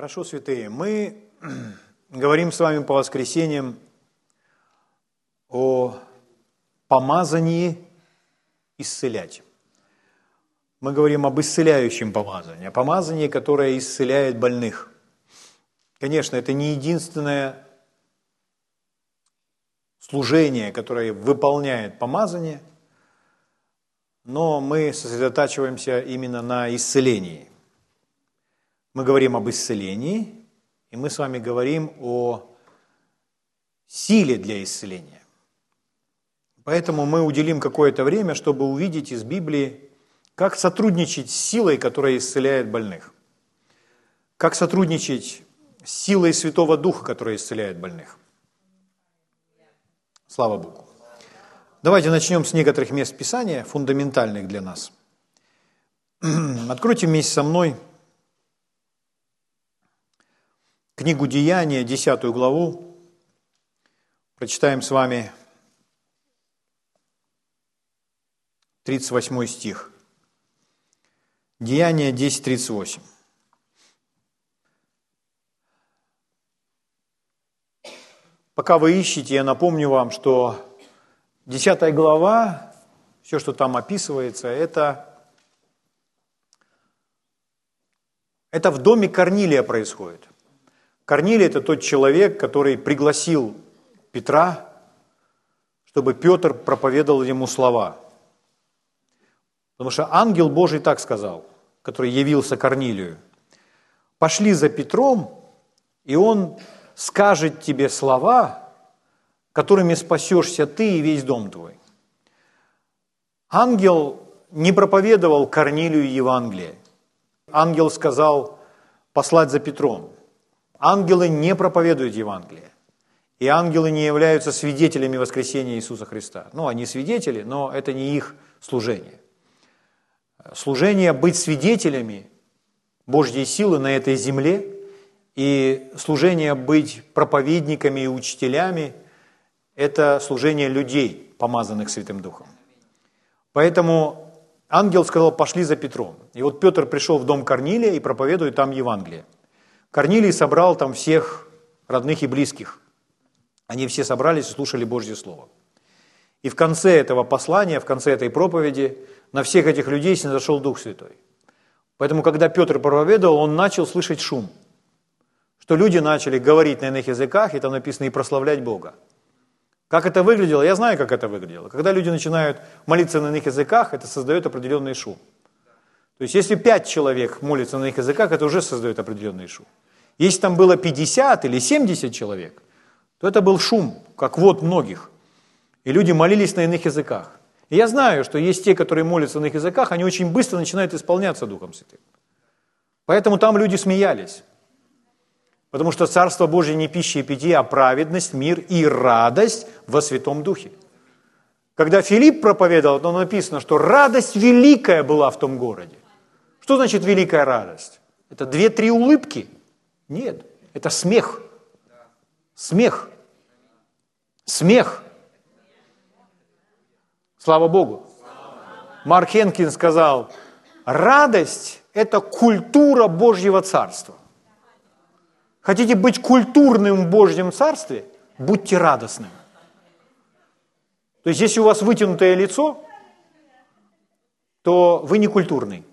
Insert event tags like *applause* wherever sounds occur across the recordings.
Хорошо, святые. Мы *clears throat* говорим с вами по воскресеньям о помазании исцелять. Мы говорим об исцеляющем помазании, о помазании, которое исцеляет больных. Конечно, это не единственное служение, которое выполняет помазание, но мы сосредотачиваемся именно на исцелении. Мы говорим об исцелении, и мы с вами говорим о силе для исцеления. Поэтому мы уделим какое-то время, чтобы увидеть из Библии, как сотрудничать с силой, которая исцеляет больных. Как сотрудничать с силой Святого Духа, которая исцеляет больных. Слава Богу. Давайте начнем с некоторых мест Писания, фундаментальных для нас. *clears throat* Откройте вместе со мной книгу Деяния, 10 главу. Прочитаем с вами 38 стих. Деяние 10.38. Пока вы ищете, я напомню вам, что 10 глава, все, что там описывается, это, это в доме Корнилия происходит. Корнилий – это тот человек, который пригласил Петра, чтобы Петр проповедовал ему слова. Потому что ангел Божий так сказал, который явился Корнилию. «Пошли за Петром, и он скажет тебе слова, которыми спасешься ты и весь дом твой». Ангел не проповедовал Корнилию Евангелие. Ангел сказал послать за Петром. Ангелы не проповедуют Евангелие. И ангелы не являются свидетелями воскресения Иисуса Христа. Ну, они свидетели, но это не их служение. Служение быть свидетелями Божьей силы на этой земле и служение быть проповедниками и учителями – это служение людей, помазанных Святым Духом. Поэтому ангел сказал, пошли за Петром. И вот Петр пришел в дом Корнилия и проповедует там Евангелие. Корнилий собрал там всех родных и близких. Они все собрались и слушали Божье Слово. И в конце этого послания, в конце этой проповеди на всех этих людей снизошел Дух Святой. Поэтому, когда Петр проповедовал, он начал слышать шум, что люди начали говорить на иных языках, и там написано, и прославлять Бога. Как это выглядело? Я знаю, как это выглядело. Когда люди начинают молиться на иных языках, это создает определенный шум. То есть, если пять человек молятся на иных языках, это уже создает определенный шум. Если там было 50 или 70 человек, то это был шум, как вот многих. И люди молились на иных языках. И я знаю, что есть те, которые молятся на их языках, они очень быстро начинают исполняться Духом Святым. Поэтому там люди смеялись. Потому что Царство Божье не пища и питье, а праведность, мир и радость во Святом Духе. Когда Филипп проповедовал, то написано, что радость великая была в том городе. Что значит великая радость? Это две-три улыбки – нет, это смех. Смех. Смех. Слава Богу. Марк Хенкин сказал, радость – это культура Божьего Царства. Хотите быть культурным в Божьем Царстве? Будьте радостным. То есть, если у вас вытянутое лицо, то вы не культурный.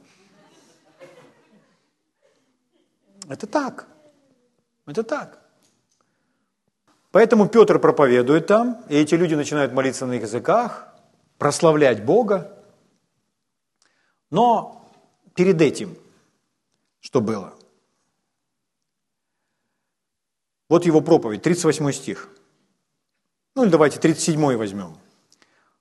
Это так. Это так. Поэтому Петр проповедует там, и эти люди начинают молиться на языках, прославлять Бога. Но перед этим, что было? Вот его проповедь, 38 стих. Ну или давайте 37 возьмем.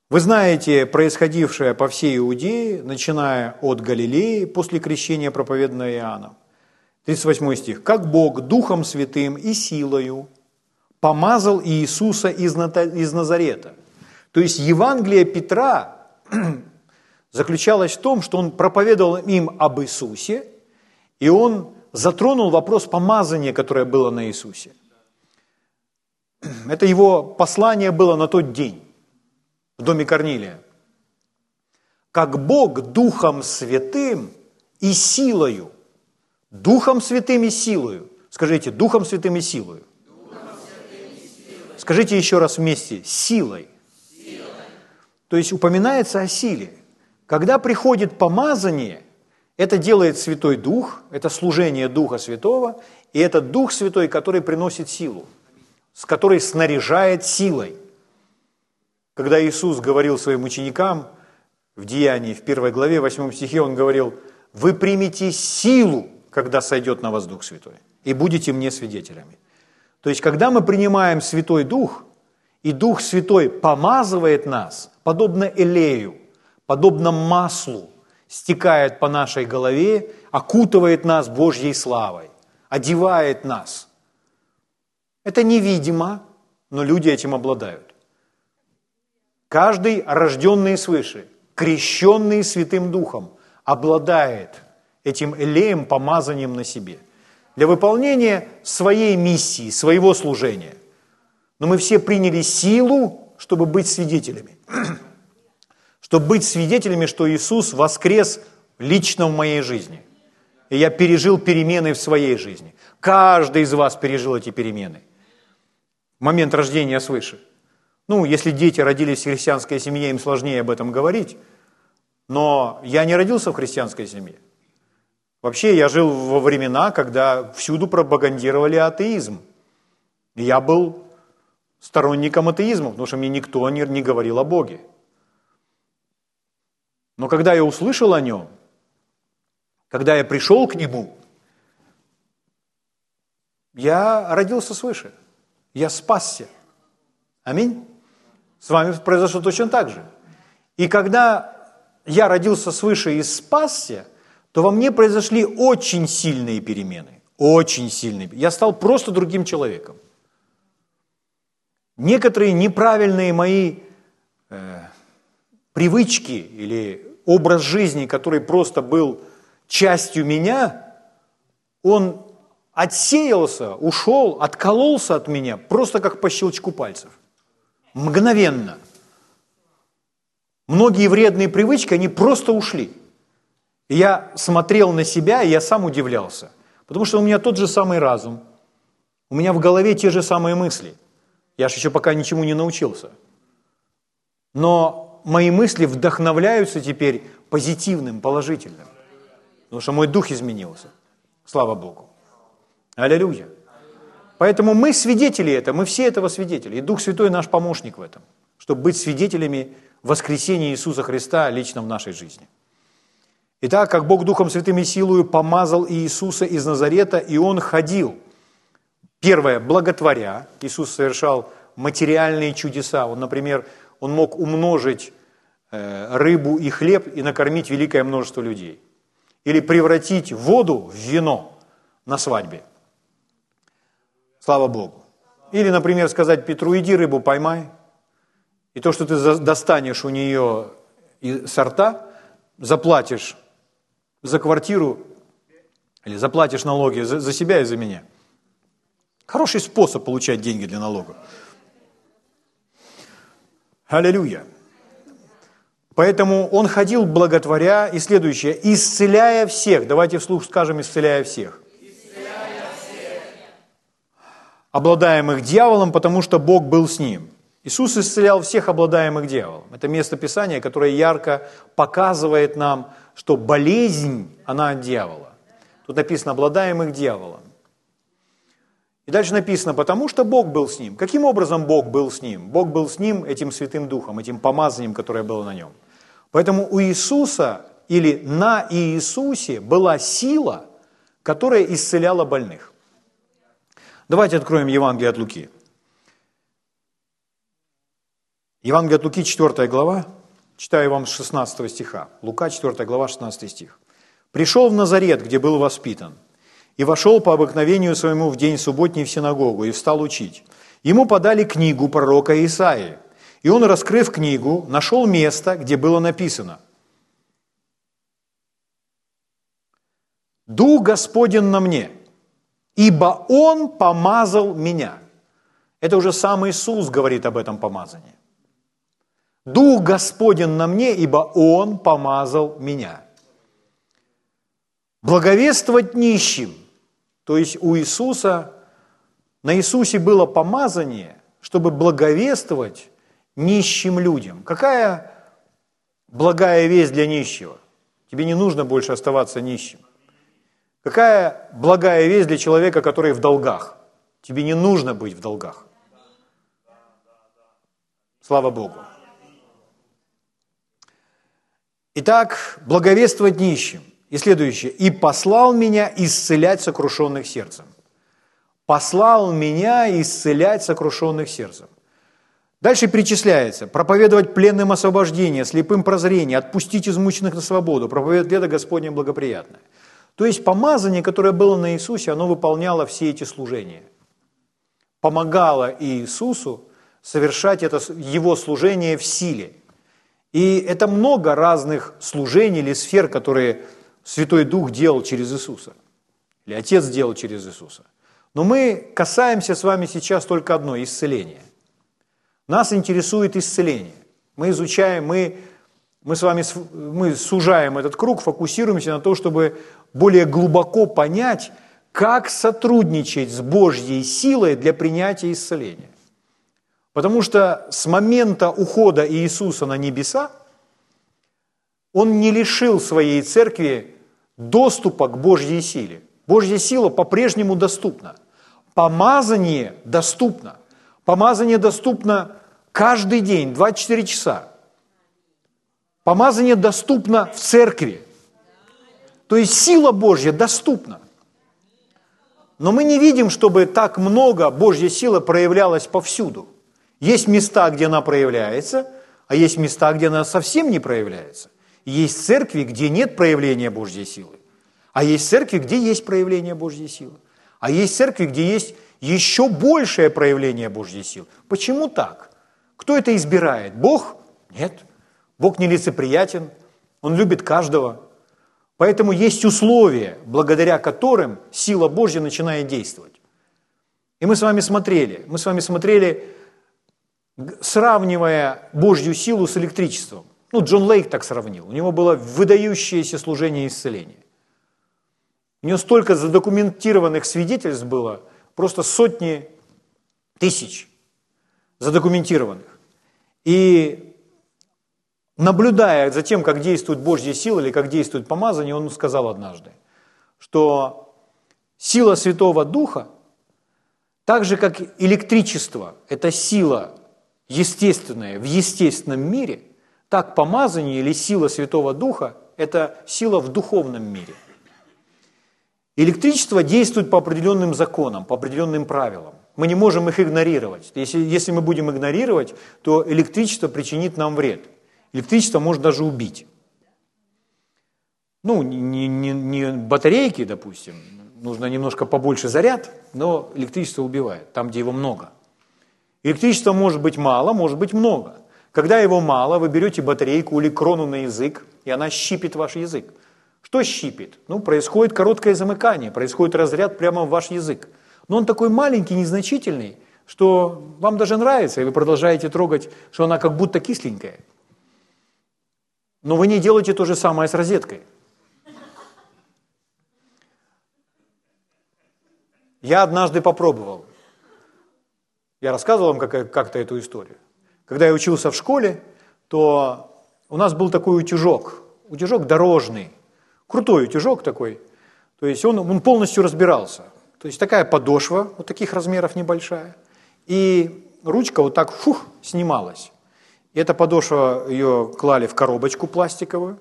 Вы знаете происходившее по всей Иудее, начиная от Галилеи после крещения проповеданного Иоанном 38 стих. «Как Бог Духом Святым и силою помазал Иисуса из Назарета». То есть Евангелие Петра *clears throat* заключалось в том, что он проповедовал им об Иисусе, и он затронул вопрос помазания, которое было на Иисусе. Это его послание было на тот день в доме Корнилия. Как Бог Духом Святым и силою Духом Святым и силою. Скажите, Духом Святым и силою. Скажите еще раз вместе, силой. То есть упоминается о силе. Когда приходит помазание, это делает Святой Дух, это служение Духа Святого, и это Дух Святой, который приносит силу, с которой снаряжает силой. Когда Иисус говорил своим ученикам в Деянии, в первой главе, 8 стихе, Он говорил, «Вы примете силу, когда сойдет на вас Дух Святой, и будете мне свидетелями». То есть, когда мы принимаем Святой Дух, и Дух Святой помазывает нас, подобно Элею, подобно маслу, стекает по нашей голове, окутывает нас Божьей славой, одевает нас. Это невидимо, но люди этим обладают. Каждый, рожденный свыше, крещенный Святым Духом, обладает этим элеем, помазанием на себе – для выполнения своей миссии, своего служения. Но мы все приняли силу, чтобы быть свидетелями. *clears throat* чтобы быть свидетелями, что Иисус воскрес лично в моей жизни. И я пережил перемены в своей жизни. Каждый из вас пережил эти перемены. Момент рождения свыше. Ну, если дети родились в христианской семье, им сложнее об этом говорить. Но я не родился в христианской семье. Вообще, я жил во времена, когда всюду пропагандировали атеизм. Я был сторонником атеизма, потому что мне никто не, не говорил о Боге. Но когда я услышал о нем, когда я пришел к нему, я родился свыше, я спасся. Аминь. С вами произошло точно так же. И когда я родился свыше и спасся – то во мне произошли очень сильные перемены. Очень сильные. Я стал просто другим человеком. Некоторые неправильные мои э, привычки или образ жизни, который просто был частью меня, он отсеялся, ушел, откололся от меня, просто как по щелчку пальцев. Мгновенно. Многие вредные привычки, они просто ушли – я смотрел на себя, и я сам удивлялся. Потому что у меня тот же самый разум, у меня в голове те же самые мысли. Я же еще пока ничему не научился. Но мои мысли вдохновляются теперь позитивным, положительным. Потому что мой дух изменился. Слава Богу. Аллилуйя. Поэтому мы свидетели этого, мы все этого свидетели. И Дух Святой наш помощник в этом, чтобы быть свидетелями воскресения Иисуса Христа лично в нашей жизни. Итак, как Бог Духом Святым и силою помазал Иисуса из Назарета, и Он ходил. Первое, благотворя. Иисус совершал материальные чудеса. Он, например, он мог умножить э, рыбу и хлеб и накормить великое множество людей. Или превратить воду в вино на свадьбе. Слава Богу. Или, например, сказать Петру, иди рыбу поймай, и то, что ты достанешь у нее из рта, заплатишь за квартиру или заплатишь налоги за, за себя и за меня. Хороший способ получать деньги для налогов. Аллилуйя. Поэтому он ходил благотворя, и следующее, исцеляя всех. Давайте вслух скажем, исцеляя всех. Исцеляя всех. Обладаемых дьяволом, потому что Бог был с ним. Иисус исцелял всех обладаемых дьяволом. Это место Писания, которое ярко показывает нам, что болезнь, она от дьявола. Тут написано «обладаемых дьяволом». И дальше написано «потому что Бог был с ним». Каким образом Бог был с ним? Бог был с ним этим Святым Духом, этим помазанием, которое было на нем. Поэтому у Иисуса или на Иисусе была сила, которая исцеляла больных. Давайте откроем Евангелие от Луки. Евангелие от Луки, 4 глава, читаю вам с 16 стиха. Лука, 4 глава, 16 стих. «Пришел в Назарет, где был воспитан, и вошел по обыкновению своему в день субботний в синагогу и стал учить. Ему подали книгу пророка Исаии, и он, раскрыв книгу, нашел место, где было написано «Дух Господен на мне, ибо Он помазал меня». Это уже сам Иисус говорит об этом помазании. Дух Господен на мне, ибо Он помазал меня. Благовествовать нищим, То есть у Иисуса, на Иисусе было помазание, чтобы благовествовать нищим людям. Какая благая весть для нищего? Тебе не нужно больше оставаться нищим. Какая благая весть для человека, который в долгах? Тебе не нужно быть в долгах. Слава Богу. Итак, благовествовать нищим. И следующее. «И послал меня исцелять сокрушенных сердцем». «Послал меня исцелять сокрушенных сердцем». Дальше перечисляется. Проповедовать пленным освобождение, слепым прозрение, отпустить измученных на свободу, проповедовать лето Господне благоприятное. То есть помазание, которое было на Иисусе, оно выполняло все эти служения. Помогало Иисусу совершать это его служение в силе. И это много разных служений или сфер, которые Святой Дух делал через Иисуса. Или Отец делал через Иисуса. Но мы касаемся с вами сейчас только одной – исцеления. Нас интересует исцеление. Мы изучаем, мы, мы с вами мы сужаем этот круг, фокусируемся на том, чтобы более глубоко понять, как сотрудничать с Божьей силой для принятия исцеления. Потому что с момента ухода Иисуса на небеса Он не лишил своей церкви доступа к Божьей силе. Божья сила по-прежнему доступна. Помазание доступно – Помазание доступно каждый день, 24 часа. Помазание доступно в церкви. То есть сила Божья доступна. Но мы не видим, чтобы так много Божья сила проявлялась повсюду. Есть места, где она проявляется, а есть места, где она совсем не проявляется. Есть церкви, где нет проявления Божьей силы. А есть церкви, где есть проявление Божьей силы. А есть церкви, где есть еще большее проявление Божьей силы. Почему так? Кто это избирает? Бог? Нет. Бог нелицеприятен, Он любит каждого. Поэтому есть условия, благодаря которым сила Божья начинает действовать. И мы с вами смотрели, мы с вами смотрели, сравнивая Божью силу с электричеством. Ну, Джон Лейк так сравнил. У него было выдающееся служение исцеления. У него столько задокументированных свидетельств было – просто сотни тысяч задокументированных. И наблюдая за тем, как действует Божья сила или как действует помазание, он сказал однажды, что сила Святого Духа, так же как электричество – это сила естественная в естественном мире, так помазание или сила Святого Духа – это сила в духовном мире – Электричество действует по определенным законам, по определенным правилам. Мы не можем их игнорировать. Если, если мы будем игнорировать, то электричество причинит нам вред. Электричество может даже убить. Ну, не, не, не батарейки, допустим, нужно немножко побольше заряд, но электричество убивает, там, где его много. Электричества может быть мало, может быть много. Когда его мало, вы берете батарейку или крону на язык, и она щипит ваш язык. Что щипит? Ну, происходит короткое замыкание, происходит разряд прямо в ваш язык. Но он такой маленький, незначительный, что вам даже нравится, и вы продолжаете трогать, что она как будто кисленькая. Но вы не делаете то же самое с розеткой. Я однажды попробовал. Я рассказывал вам как-то эту историю. Когда я учился в школе, то у нас был такой утюжок, утюжок дорожный, Крутой утюжок такой. То есть он, он полностью разбирался. То есть такая подошва, вот таких размеров небольшая. И ручка вот так фух, снималась. И эта подошва, ее клали в коробочку пластиковую,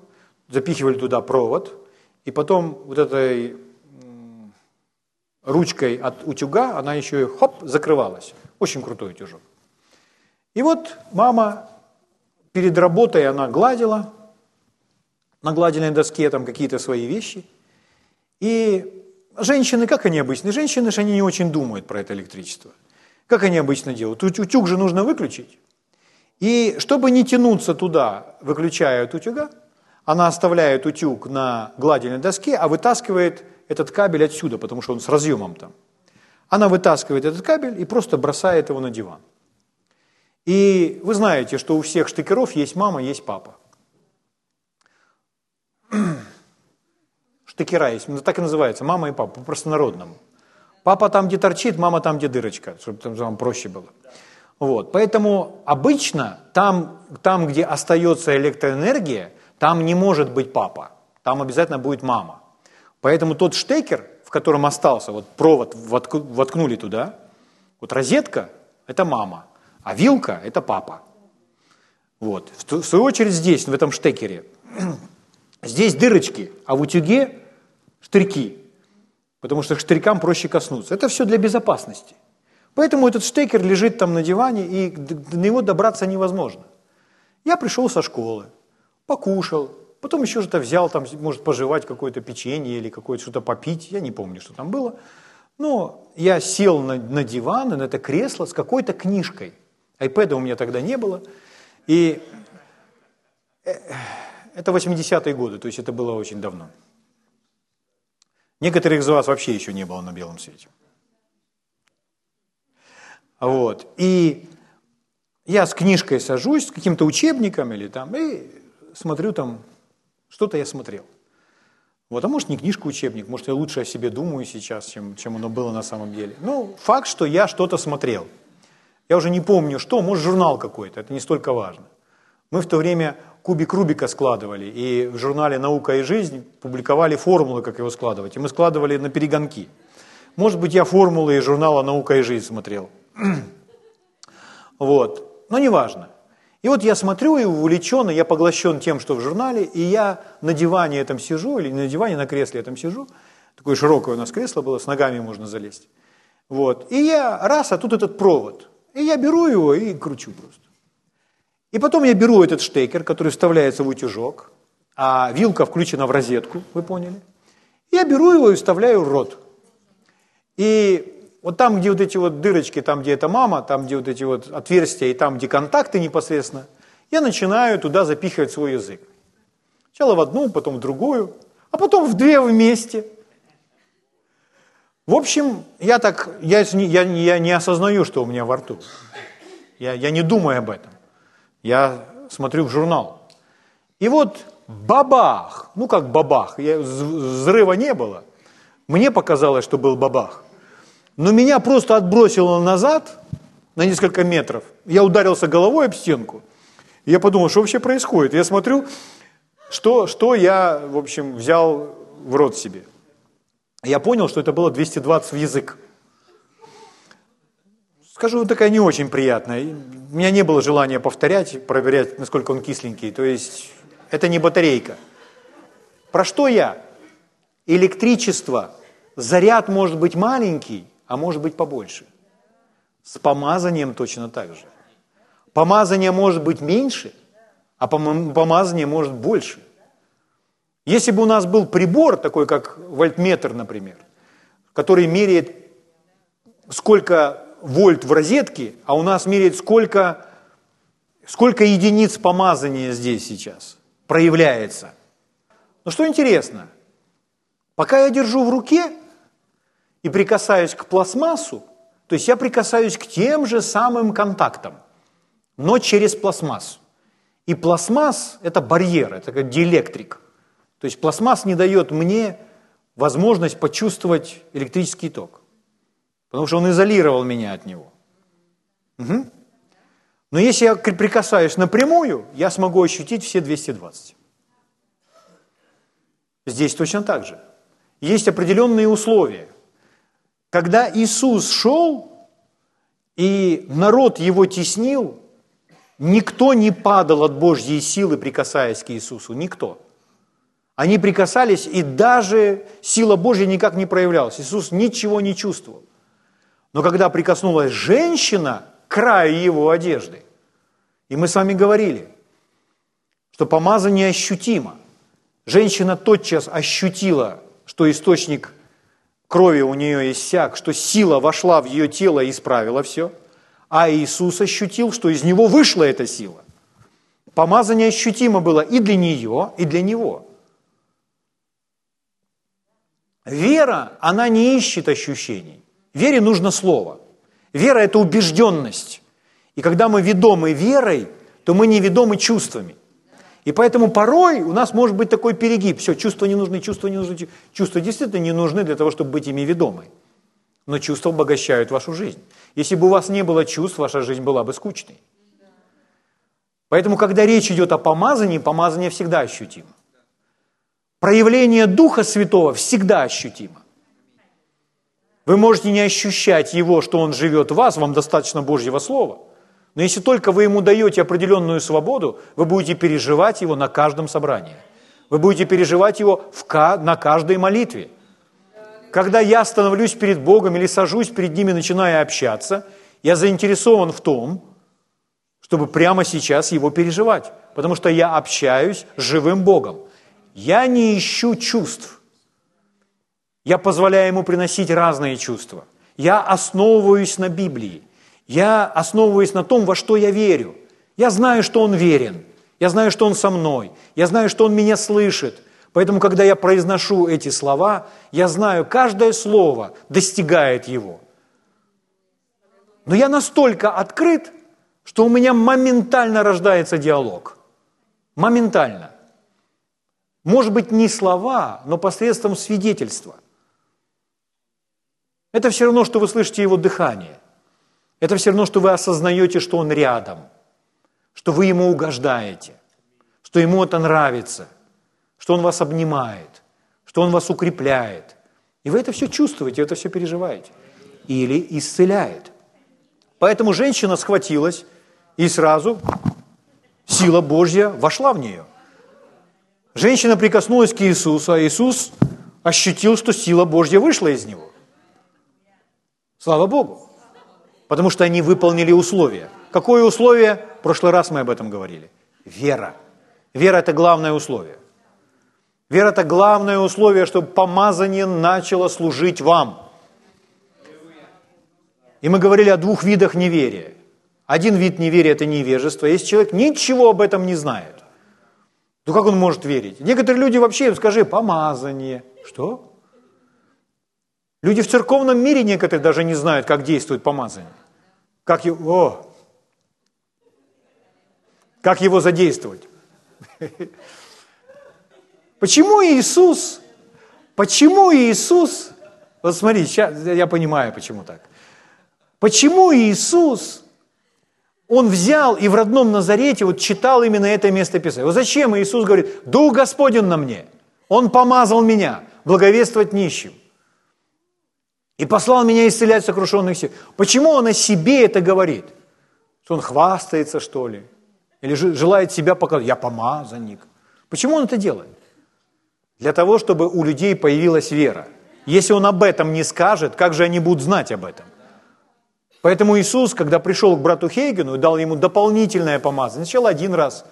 запихивали туда провод, и потом вот этой ручкой от утюга, она еще и хоп, закрывалась. Очень крутой утюжок. И вот мама перед работой она гладила, на гладильной доске там какие-то свои вещи. И женщины, как они обычно? Женщины же они не очень думают про это электричество. Как они обычно делают? Утюг же нужно выключить. И чтобы не тянуться туда, выключая от утюга, она оставляет утюг на гладильной доске, а вытаскивает этот кабель отсюда, потому что он с разъемом там. Она вытаскивает этот кабель и просто бросает его на диван. И вы знаете, что у всех штыкеров есть мама, есть папа. штыкера есть, ну, так и называется, мама и папа, по-простонародному. Папа там, где торчит, мама там, где дырочка, чтобы вам проще было. Вот. Поэтому обычно там, там, где остается электроэнергия, там не может быть папа, там обязательно будет мама. Поэтому тот штекер, котором остался, вот провод воткнули туда, вот розетка – это мама, а вилка – это папа. Вот. В свою очередь здесь, в этом штекере, *clears throat* здесь дырочки, а в утюге штырьки, потому что штырькам проще коснуться. Это все для безопасности. Поэтому этот штекер лежит там на диване, и до него добраться невозможно. Я пришел со школы, покушал, потом еще что-то взял, там, может, пожевать какое-то печенье или какое-то что-то попить, я не помню, что там было. Но я сел на, на диван, на это кресло с какой-то книжкой. Айпэда у меня тогда не было. И э, это 80-е годы, то есть это было очень давно. Некоторых из вас вообще еще не было на белом свете. Вот. И я с книжкой сажусь, с каким-то учебником или там, и смотрю там, что-то я смотрел. Вот, а может, не книжку, учебник, может, я лучше о себе думаю сейчас, чем, чем оно было на самом деле. Ну, факт, что я что-то смотрел. Я уже не помню, что, может, журнал какой-то, это не столько важно. Мы в то время кубик Рубика складывали, и в журнале «Наука и жизнь» публиковали формулы, как его складывать, и мы складывали на перегонки. Может быть, я формулы из журнала «Наука и жизнь» смотрел. *clears throat* вот, но неважно. И вот я смотрю и увлечен, я поглощен тем, что в журнале, и я на диване этом сижу, или на диване, на кресле этом сижу, такое широкое у нас кресло было, с ногами можно залезть. Вот. И я раз, а тут этот провод. И я беру его и кручу просто. И потом я беру этот штекер, который вставляется в утюжок, а вилка включена в розетку, вы поняли. Я беру его и вставляю в рот. И вот там, где вот эти вот дырочки, там, где это мама, там, где вот эти вот отверстия, и там, где контакты непосредственно, я начинаю туда запихивать свой язык. Сначала в одну, потом в другую, а потом в две вместе. В общем, я так, я, я, я не осознаю, что у меня во рту. Я, я не думаю об этом. Я смотрю в журнал. И вот бабах, ну как бабах, я, взрыва не было. Мне показалось, что был бабах. Но меня просто отбросило назад на несколько метров. Я ударился головой об стенку. Я подумал, что вообще происходит. Я смотрю, что, что я, в общем, взял в рот себе. Я понял, что это было 220 в язык. Скажу, такая не очень приятная. У меня не было желания повторять, проверять, насколько он кисленький. То есть это не батарейка. Про что я? Электричество. Заряд может быть маленький, а может быть побольше. С помазанием точно так же. Помазание может быть меньше, а помазание может больше. Если бы у нас был прибор, такой как вольтметр, например, который меряет, сколько вольт в розетке, а у нас меряет, сколько, сколько единиц помазания здесь сейчас проявляется. Но что интересно, пока я держу в руке, и прикасаюсь к пластмассу, то есть я прикасаюсь к тем же самым контактам, но через пластмассу. И пластмасс – это барьер, это как диэлектрик. То есть пластмасс не дает мне возможность почувствовать электрический ток, потому что он изолировал меня от него. Угу. Но если я прикасаюсь напрямую, я смогу ощутить все 220. Здесь точно так же. Есть определенные условия. Когда Иисус шел, и народ его теснил, никто не падал от Божьей силы, прикасаясь к Иисусу. Никто. Они прикасались, и даже сила Божья никак не проявлялась. Иисус ничего не чувствовал. Но когда прикоснулась женщина к краю его одежды, и мы с вами говорили, что помазание ощутимо. Женщина тотчас ощутила, что источник крови у нее иссяк, что сила вошла в ее тело и исправила все, а Иисус ощутил, что из него вышла эта сила. Помазание ощутимо было и для нее, и для него. Вера, она не ищет ощущений. Вере нужно слово. Вера – это убежденность. И когда мы ведомы верой, то мы не ведомы чувствами. И поэтому порой у нас может быть такой перегиб. Все, чувства не нужны, чувства не нужны. Чувства действительно не нужны для того, чтобы быть ими ведомой. но чувства обогащают вашу жизнь. Если бы у вас не было чувств, ваша жизнь была бы скучной. Поэтому, когда речь идет о помазании, помазание всегда ощутимо. Проявление Духа Святого всегда ощутимо. Вы можете не ощущать Его, что Он живет в вас, вам достаточно Божьего Слова. Но если только вы Ему даете определенную свободу, вы будете переживать Его на каждом собрании. Вы будете переживать Его в, на каждой молитве. Когда я становлюсь перед Богом или сажусь перед Ним и начинаю общаться, я заинтересован в том, чтобы прямо сейчас Его переживать, потому что я общаюсь с живым Богом. Я не ищу чувств. Я позволяю Ему приносить разные чувства. Я основываюсь на Библии. Я основываюсь на том, во что я верю. Я знаю, что Он верен. Я знаю, что Он со мной. Я знаю, что Он меня слышит. Поэтому, когда я произношу эти слова, я знаю, каждое слово достигает Его. Но я настолько открыт, что у меня моментально рождается диалог. Моментально. Может быть, не слова, но посредством свидетельства. Это все равно, что вы слышите его дыхание. Это все равно, что вы осознаете, что он рядом, что вы ему угождаете, что ему это нравится, что он вас обнимает, что он вас укрепляет. И вы это все чувствуете, это все переживаете. Или исцеляет. Поэтому женщина схватилась, и сразу сила Божья вошла в нее. Женщина прикоснулась к Иисусу, а Иисус ощутил, что сила Божья вышла из него. Слава Богу. Потому что они выполнили условия. Какое условие? В прошлый раз мы об этом говорили. Вера. Вера – это главное условие. Вера – это главное условие, чтобы помазание начало служить вам. И мы говорили о двух видах неверия. Один вид неверия – это невежество. Если человек ничего об этом не знает, то как он может верить? Некоторые люди вообще, скажи, помазание. Что? Люди в церковном мире некоторые даже не знают, как действует помазание. Как его, о, как его задействовать. *laughs* Почему Иисус, почему Иисус, вот смотри, сейчас я понимаю, почему так. Почему Иисус он взял и в родном Назарете вот читал именно это место Писания. Вот зачем Иисус говорит, Дух Господень на мне, Он помазал меня благовествовать нищим. И послал меня исцелять сокрушенных сил. Почему он о себе это говорит? Что он хвастается, что ли? Или желает себя показать? Я помазанник. Почему он это делает? Для того, чтобы у людей появилась вера. Если он об этом не скажет, как же они будут знать об этом? Поэтому Иисус, когда пришел к брату Хейгену и дал ему дополнительное помазание, сначала один раз.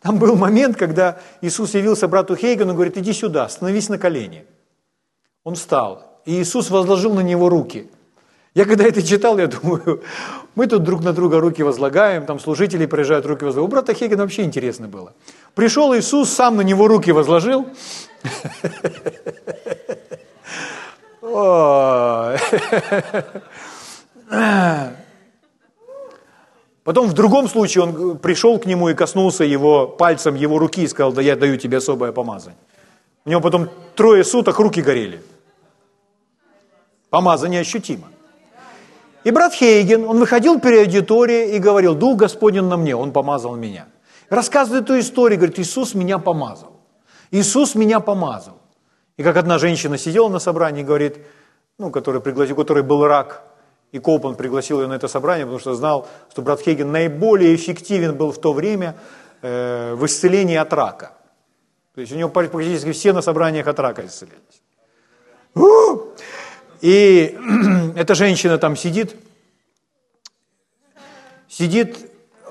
Там был момент, когда Иисус явился брату Хейгену и говорит, иди сюда, становись на колени. Он встал, и Иисус возложил на него руки. Я когда это читал, я думаю, *laughs* мы тут друг на друга руки возлагаем, там служители приезжают, руки возлагают. У брата Хейгена вообще интересно было. Пришел Иисус, сам на него руки возложил. *laughs* *laughs* Потом в другом случае он пришел к нему и коснулся его пальцем его руки и сказал, да я даю тебе особое помазание. У него потом трое суток руки горели. Помазание ощутимо. И брат Хейген, он выходил перед аудиторией и говорил, Дух Господень на мне, он помазал меня. Рассказывает эту историю, говорит, Иисус меня помазал. Иисус меня помазал. И как одна женщина сидела на собрании и говорит, ну, который пригласил, у которой был рак, и Коупман пригласил ее на это собрание, потому что знал, что брат Хейген наиболее эффективен был в то время э, в исцелении от рака. То есть у него практически все на собраниях от рака исцелялись. И *clears throat* эта женщина там сидит, сидит,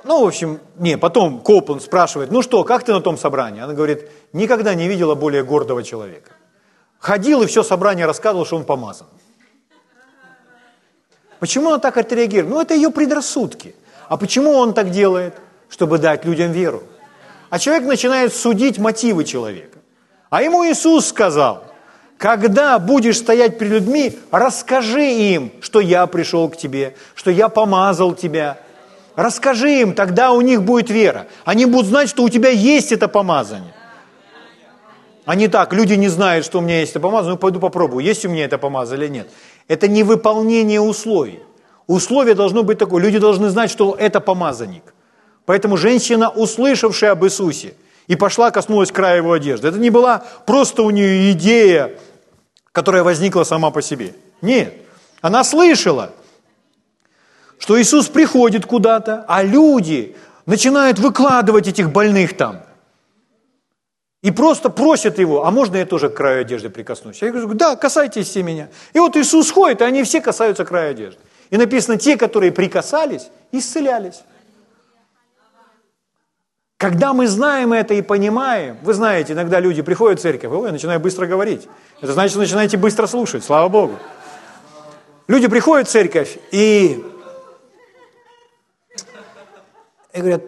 ну, в общем, не, потом Копланд спрашивает, ну что, как ты на том собрании? Она говорит, никогда не видела более гордого человека. Ходил и все собрание рассказывал, что он помазан. Почему она так отреагирует? Ну, это ее предрассудки. А почему он так делает? Чтобы дать людям веру. А человек начинает судить мотивы человека. А ему Иисус сказал, когда будешь стоять перед людьми, расскажи им, что я пришел к тебе, что я помазал тебя. Расскажи им, тогда у них будет вера. Они будут знать, что у тебя есть это помазание. А не так, люди не знают, что у меня есть это помазание, ну пойду попробую, есть у меня это помазание или нет. это не выполнение условий. Условие должно быть такое, люди должны знать, что это помазанник. Поэтому женщина, услышавшая об Иисусе, и пошла, коснулась края его одежды. Это не была просто у нее идея, которая возникла сама по себе. Нет, она слышала, что Иисус приходит куда-то, а люди начинают выкладывать этих больных там. И просто просят его, а можно я тоже к краю одежды прикоснусь? Я говорю, да, касайтесь все меня. И вот Иисус ходит, и они все касаются края одежды. И написано, те, которые прикасались, исцелялись. Когда мы знаем это и понимаем, вы знаете, иногда люди приходят в церковь, ой, начинаю быстро говорить. Это значит, начинаете быстро слушать, слава Богу. Люди приходят в церковь и, и говорят,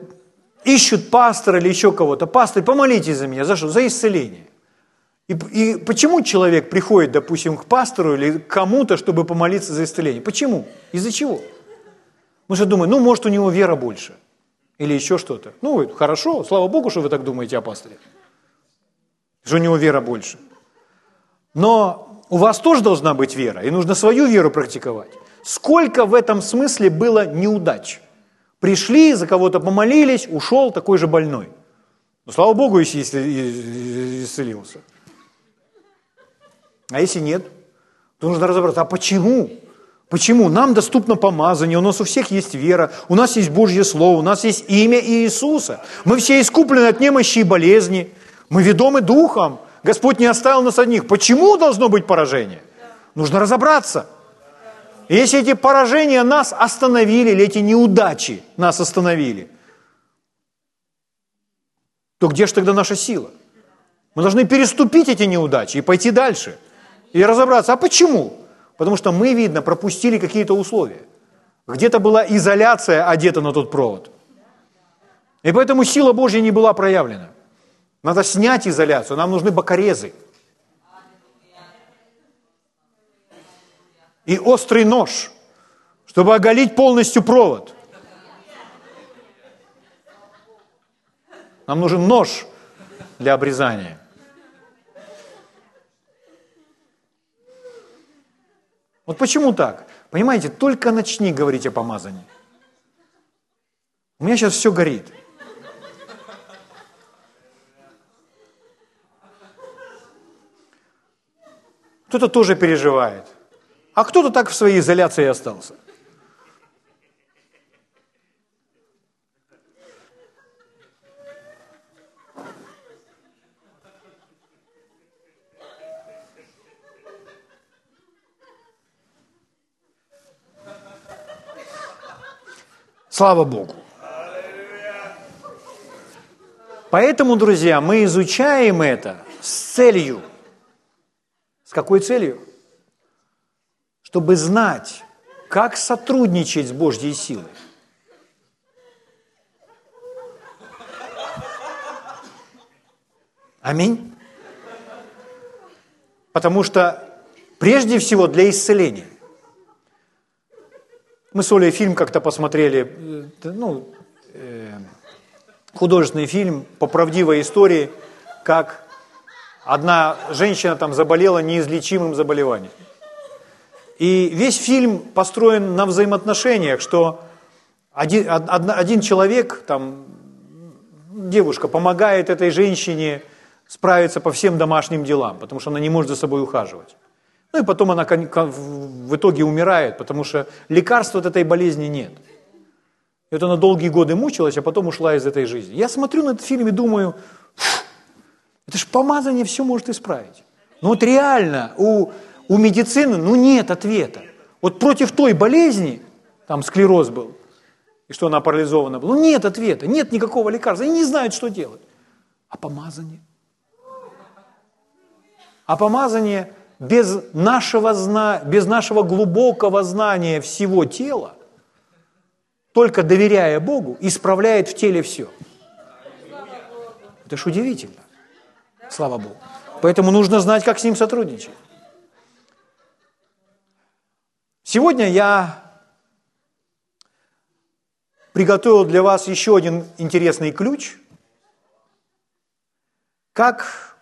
ищут пастора или еще кого-то. Пастор, помолитесь за меня. За что? За исцеление. И, и почему человек приходит, допустим, к пастору или к кому-то, чтобы помолиться за исцеление? Почему? Из-за чего? Мы же думаем, ну, может, у него вера больше. Или еще что-то. Ну, хорошо, слава Богу, что вы так думаете о пасторе. Что у него вера больше. Но у вас тоже должна быть вера, и нужно свою веру практиковать. Сколько в этом смысле было неудач? Пришли, за кого-то помолились, ушел такой же больной. Но слава Богу, если исцелился. А если нет, то нужно разобраться, а почему? Почему? Нам доступно помазание, у нас у всех есть вера, у нас есть Божье Слово, у нас есть имя Иисуса. Мы все искуплены от немощи и болезни, мы ведомы Духом, Господь не оставил нас одних. Почему должно быть поражение? Нужно разобраться. И если эти поражения нас остановили, или эти неудачи нас остановили, то где же тогда наша сила? Мы должны переступить эти неудачи и пойти дальше. И разобраться, а почему? Потому что мы, видно, пропустили какие-то условия. Где-то была изоляция одета на тот провод. И поэтому сила Божья не была проявлена. Надо снять изоляцию, нам нужны бокорезы. И острый нож, чтобы оголить полностью провод. Нам нужен нож для обрезания. Вот почему так? Понимаете, только начни говорить о помазании. У меня сейчас все горит. кто-то тоже переживает, а кто-то так в своей изоляции остался. Слава Богу. Поэтому, друзья, мы изучаем это с целью – какой целью? Чтобы знать, как сотрудничать с Божьей силой. Аминь. Потому что прежде всего для исцеления. Мы с Олей фильм как-то посмотрели, э, ну, э, художественный фильм по правдивой истории, как Одна женщина там заболела неизлечимым заболеванием. И весь фильм построен на взаимоотношениях, что один, один человек, там, девушка, помогает этой женщине справиться по всем домашним делам, потому что она не может за собой ухаживать. Ну и потом она в итоге умирает, потому что лекарства от этой болезни нет. И вот она долгие годы мучилась, а потом ушла из этой жизни. Я смотрю на этот фильм и думаю, это же помазание все может исправить. Но вот реально у, у медицины ну, нет ответа. Вот против той болезни, там склероз был, и что она парализована была, ну нет ответа, нет никакого лекарства, они не знают, что делать. А помазание? А помазание без нашего, зна... без нашего глубокого знания всего тела, только доверяя Богу, исправляет в теле все. Это ж удивительно. Слава Богу. Поэтому нужно знать, как с ним сотрудничать. Сегодня я приготовил для вас еще один интересный ключ, как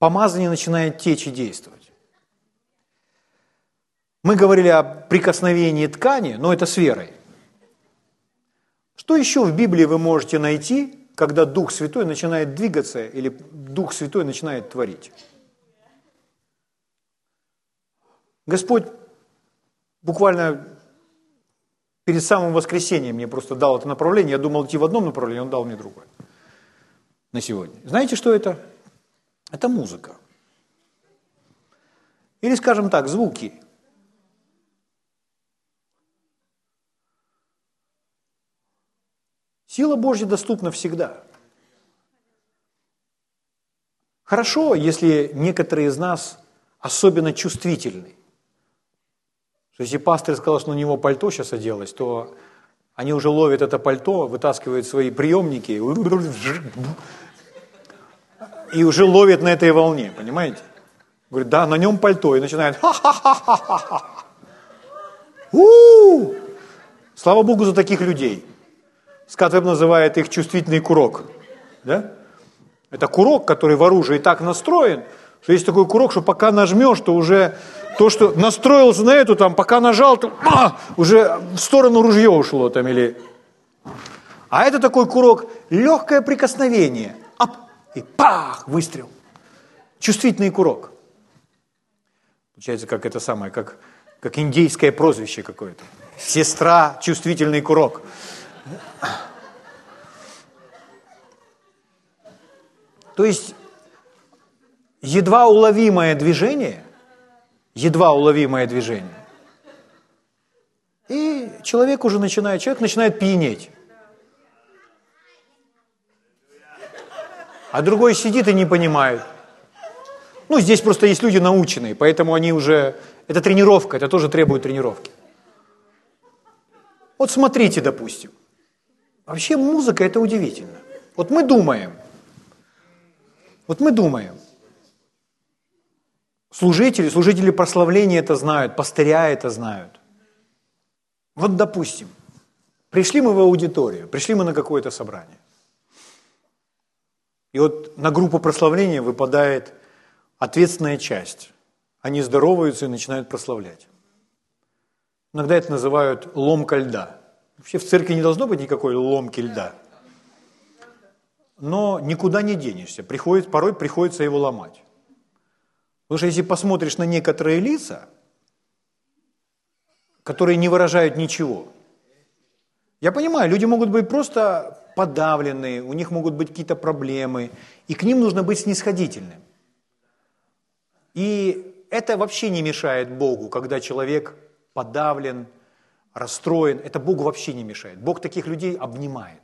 помазание начинает течь и действовать. Мы говорили о прикосновении ткани, но это с верой. Что еще в Библии вы можете найти, когда Дух Святой начинает двигаться или Дух Святой начинает творить? Господь буквально перед самым воскресением мне просто дал это направление. Я думал идти в одном направлении, он дал мне другое на сегодня. Знаете, что это? Это музыка. Или, скажем так, звуки. Сила Божья доступна всегда. Хорошо, если некоторые из нас особенно чувствительны. То есть, если пастор сказал, что на него пальто сейчас оделось, то они уже ловят это пальто, вытаскивают свои приемники и уже ловят на этой волне, понимаете? Говорит, да, на нем пальто, и начинает ха-ха-ха-ха-ха. Слава Богу за таких людей. Скатвеб называет их чувствительный курок. Да? Это курок, который в оружии так настроен, что есть такой курок, что пока нажмешь, то уже то, что настроился на эту, там, пока нажал, то а, уже в сторону ружье ушло там или... А это такой курок, легкое прикосновение, ап, и пах, выстрел. Чувствительный курок. Получается, как это самое, как, как индейское прозвище какое-то. Сестра, чувствительный курок. То есть едва уловимое движение, едва уловимое движение, и человек уже начинает, человек начинает пьянеть. А другой сидит и не понимает. Ну, здесь просто есть люди наученные, поэтому они уже... Это тренировка, это тоже требует тренировки. Вот смотрите, допустим. Вообще музыка – это удивительно. Вот мы думаем, вот мы думаем, служители, служители прославления это знают, пастыря это знают. Вот допустим, пришли мы в аудиторию, пришли мы на какое-то собрание. И вот на группу прославления выпадает ответственная часть. Они здороваются и начинают прославлять. Иногда это называют ломка льда. Вообще в церкви не должно быть никакой ломки льда. Но никуда не денешься. Приходит, порой приходится его ломать. Потому что если посмотришь на некоторые лица, которые не выражают ничего, я понимаю, люди могут быть просто подавленные, у них могут быть какие-то проблемы, и к ним нужно быть снисходительным. И это вообще не мешает Богу, когда человек подавлен, расстроен. Это Богу вообще не мешает. Бог таких людей обнимает.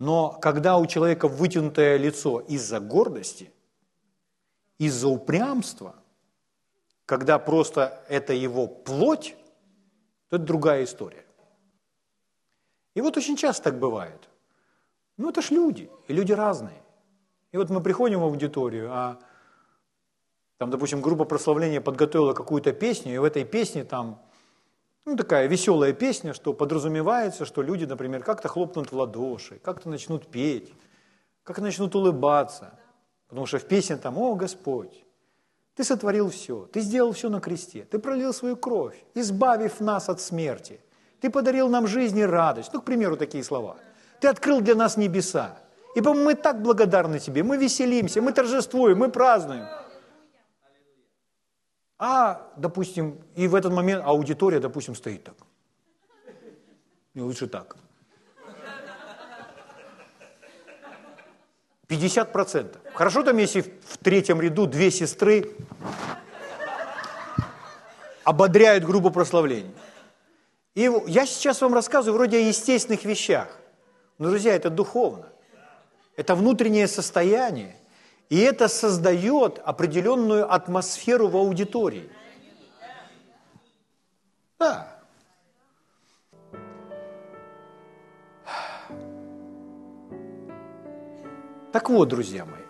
Но когда у человека вытянутое лицо из-за гордости, из-за упрямства, когда просто это его плоть, то это другая история. И вот очень часто так бывает. Ну, это ж люди, и люди разные. И вот мы приходим в аудиторию, а там, допустим, группа прославления подготовила какую-то песню, и в этой песне там, ну, такая веселая песня, что подразумевается, что люди, например, как-то хлопнут в ладоши, как-то начнут петь, как-то начнут улыбаться. Потому что в песне там, о, Господь, ты сотворил все, ты сделал все на кресте, ты пролил свою кровь, избавив нас от смерти. Ты подарил нам жизнь и радость. Ну, к примеру, такие слова. Ты открыл для нас небеса. И мы так благодарны тебе, мы веселимся, мы торжествуем, мы празднуем. А, допустим, и в этот момент аудитория, допустим, стоит так. И лучше так. 50%. Хорошо там, если в третьем ряду две сестры ободряют группу прославления. И я сейчас вам рассказываю вроде о естественных вещах. Но, друзья, это духовно. Это внутреннее состояние. И это создает определенную атмосферу в аудитории. Да. Так вот, друзья мои,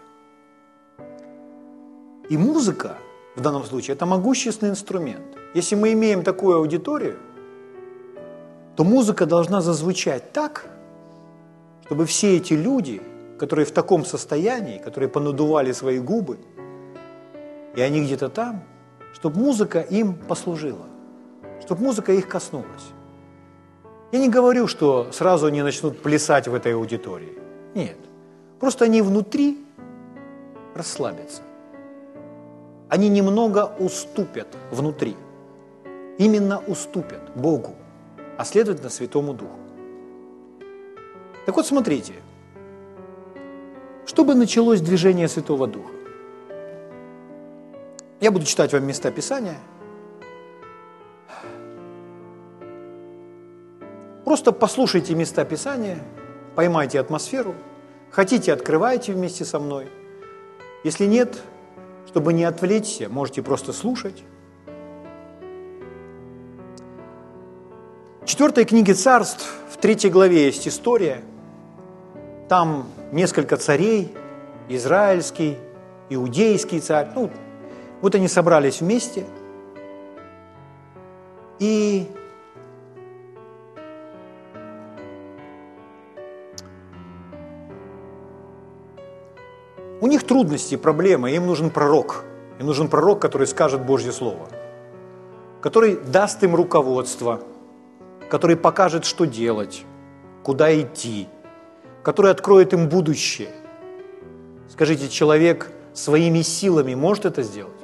и музыка в данном случае – это могущественный инструмент. Если мы имеем такую аудиторию, то музыка должна зазвучать так, чтобы все эти люди – которые в таком состоянии, которые понадували свои губы, и они где-то там, чтобы музыка им послужила, чтобы музыка их коснулась. Я не говорю, что сразу они начнут плясать в этой аудитории. Нет. Просто они внутри расслабятся. Они немного уступят внутри. Именно уступят Богу, а следовательно Святому Духу. Так вот, смотрите, чтобы началось движение Святого Духа. Я буду читать вам места Писания. Просто послушайте места Писания, поймайте атмосферу. Хотите, открывайте вместе со мной. Если нет, чтобы не отвлечься, можете просто слушать. Четвертой книге царств, в третьей главе есть история. Там несколько царей, израильский, иудейский царь. Ну, вот они собрались вместе. И у них трудности, проблемы, им нужен пророк. Им нужен пророк, который скажет Божье Слово, который даст им руководство, который покажет, что делать, куда идти, который откроет им будущее. Скажите, человек своими силами может это сделать?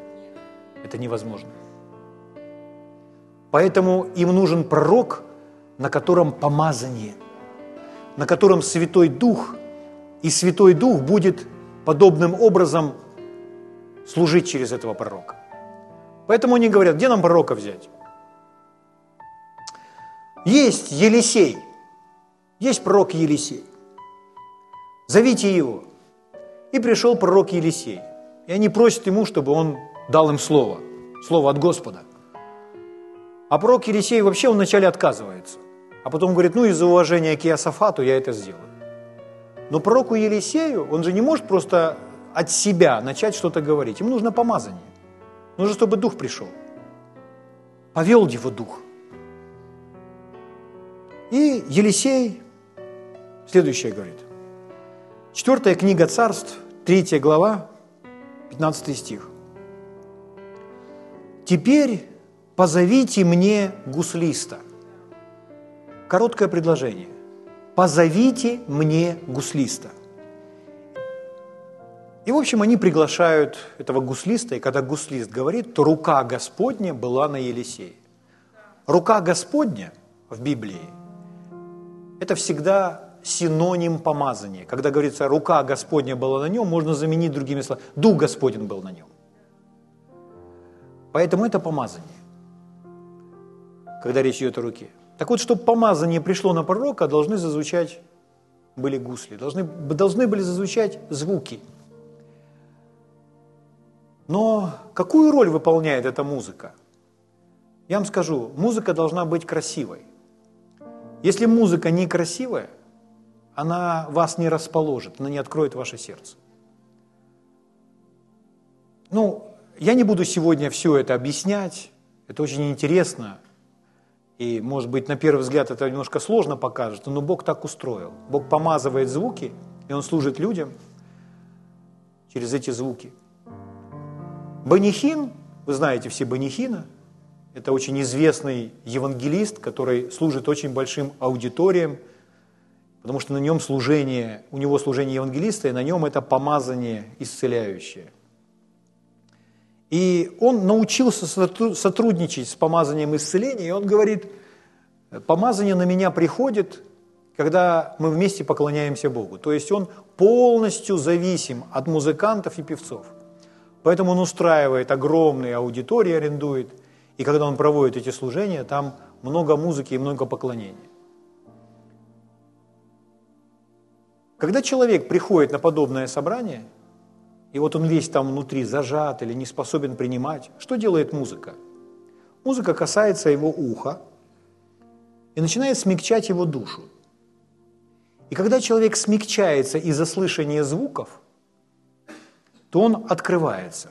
Это невозможно. Поэтому им нужен пророк, на котором помазание, на котором Святой Дух, и Святой Дух будет подобным образом служить через этого пророка. Поэтому они говорят, где нам пророка взять? Есть Елисей, есть пророк Елисей. Зовите его. И пришел пророк Елисей. И они просят ему, чтобы он дал им слово, слово от Господа. А пророк Елисей вообще вначале отказывается, а потом говорит, ну из-за уважения к Иосафату я это сделаю. Но пророку Елисею, он же не может просто от себя начать что-то говорить. Ему нужно помазание. Нужно, чтобы дух пришел. Повел его дух. И Елисей следующее говорит. Четвертая книга царств, третья глава, 15 стих. «Теперь позовите мне гуслиста». Короткое предложение позовите мне гуслиста. И, в общем, они приглашают этого гуслиста, и когда гуслист говорит, то рука Господня была на Елисее. Рука Господня в Библии – это всегда синоним помазания. Когда говорится, рука Господня была на нем, можно заменить другими словами. Дух Господень был на нем. Поэтому это помазание, когда речь идет о руке. Так вот, чтобы помазание пришло на пророка, должны зазвучать были гусли, должны, должны были зазвучать звуки. Но какую роль выполняет эта музыка? Я вам скажу, музыка должна быть красивой. Если музыка некрасивая, она вас не расположит, она не откроет ваше сердце. Ну, я не буду сегодня все это объяснять, это очень интересно, и, может быть, на первый взгляд это немножко сложно покажется, но Бог так устроил. Бог помазывает звуки, и Он служит людям через эти звуки. Банихин, вы знаете все Банихина, это очень известный евангелист, который служит очень большим аудиториям, потому что на нем служение, у него служение евангелиста, и на нем это помазание исцеляющее. И он научился сотрудничать с помазанием исцеления, и он говорит, помазание на меня приходит, когда мы вместе поклоняемся Богу. То есть он полностью зависим от музыкантов и певцов. Поэтому он устраивает огромные аудитории, арендует, и когда он проводит эти служения, там много музыки и много поклонения. Когда человек приходит на подобное собрание – и вот он весь там внутри зажат или не способен принимать. Что делает музыка? Музыка касается его уха и начинает смягчать его душу. И когда человек смягчается из-за слышания звуков, то он открывается.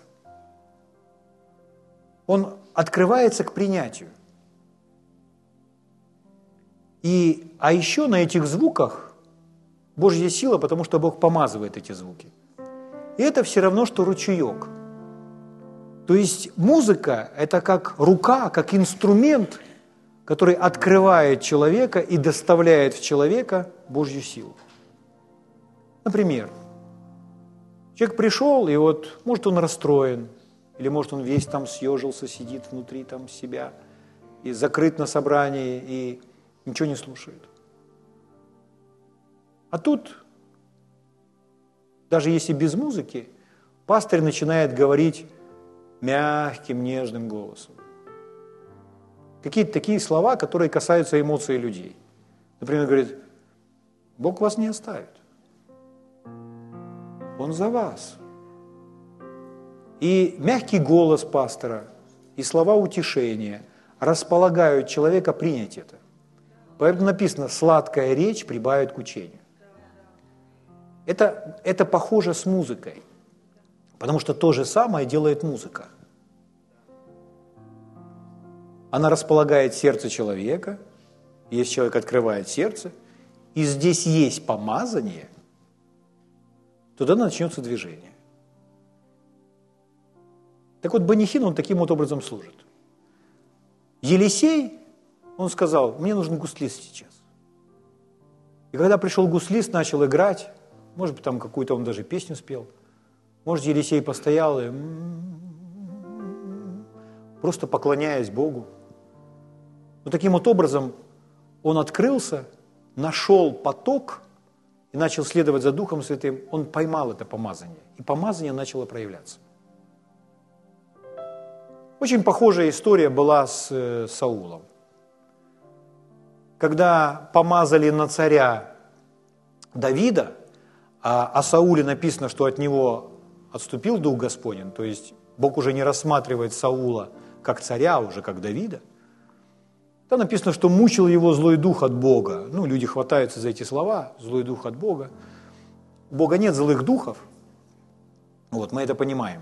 Он открывается к принятию. И, а еще на этих звуках Божья сила, потому что Бог помазывает эти звуки – и это все равно, что ручеек. То есть музыка – это как рука, как инструмент, который открывает человека и доставляет в человека Божью силу. Например, человек пришел, и вот, может, он расстроен, или, может, он весь там съежился, сидит внутри там себя, и закрыт на собрании, и ничего не слушает. А тут, даже если без музыки, пастор начинает говорить мягким, нежным голосом. Какие-то такие слова, которые касаются эмоций людей. Например, говорит, Бог вас не оставит. Он за вас. И мягкий голос пастора и слова утешения располагают человека принять это. Поэтому написано, сладкая речь прибавит к учению. Это, это похоже с музыкой, потому что то же самое делает музыка. Она располагает сердце человека, если человек открывает сердце, и здесь есть помазание, тогда начнется движение. Так вот, Банихин, он таким вот образом служит. Елисей, он сказал, мне нужен гуслист сейчас. И когда пришел гуслист, начал играть, может быть, там какую-то он даже песню спел, может, Елисей постоял и просто поклоняясь Богу. Но таким вот образом он открылся, нашел поток и начал следовать за Духом Святым. Он поймал это помазание, и помазание начало проявляться. Очень похожая история была с э, Саулом. Когда помазали на царя Давида, а о Сауле написано, что от него отступил Дух Господень, то есть Бог уже не рассматривает Саула как царя, а уже как Давида. Там написано, что мучил его злой дух от Бога. Ну, люди хватаются за эти слова, злой дух от Бога. У Бога нет злых духов. Вот, мы это понимаем.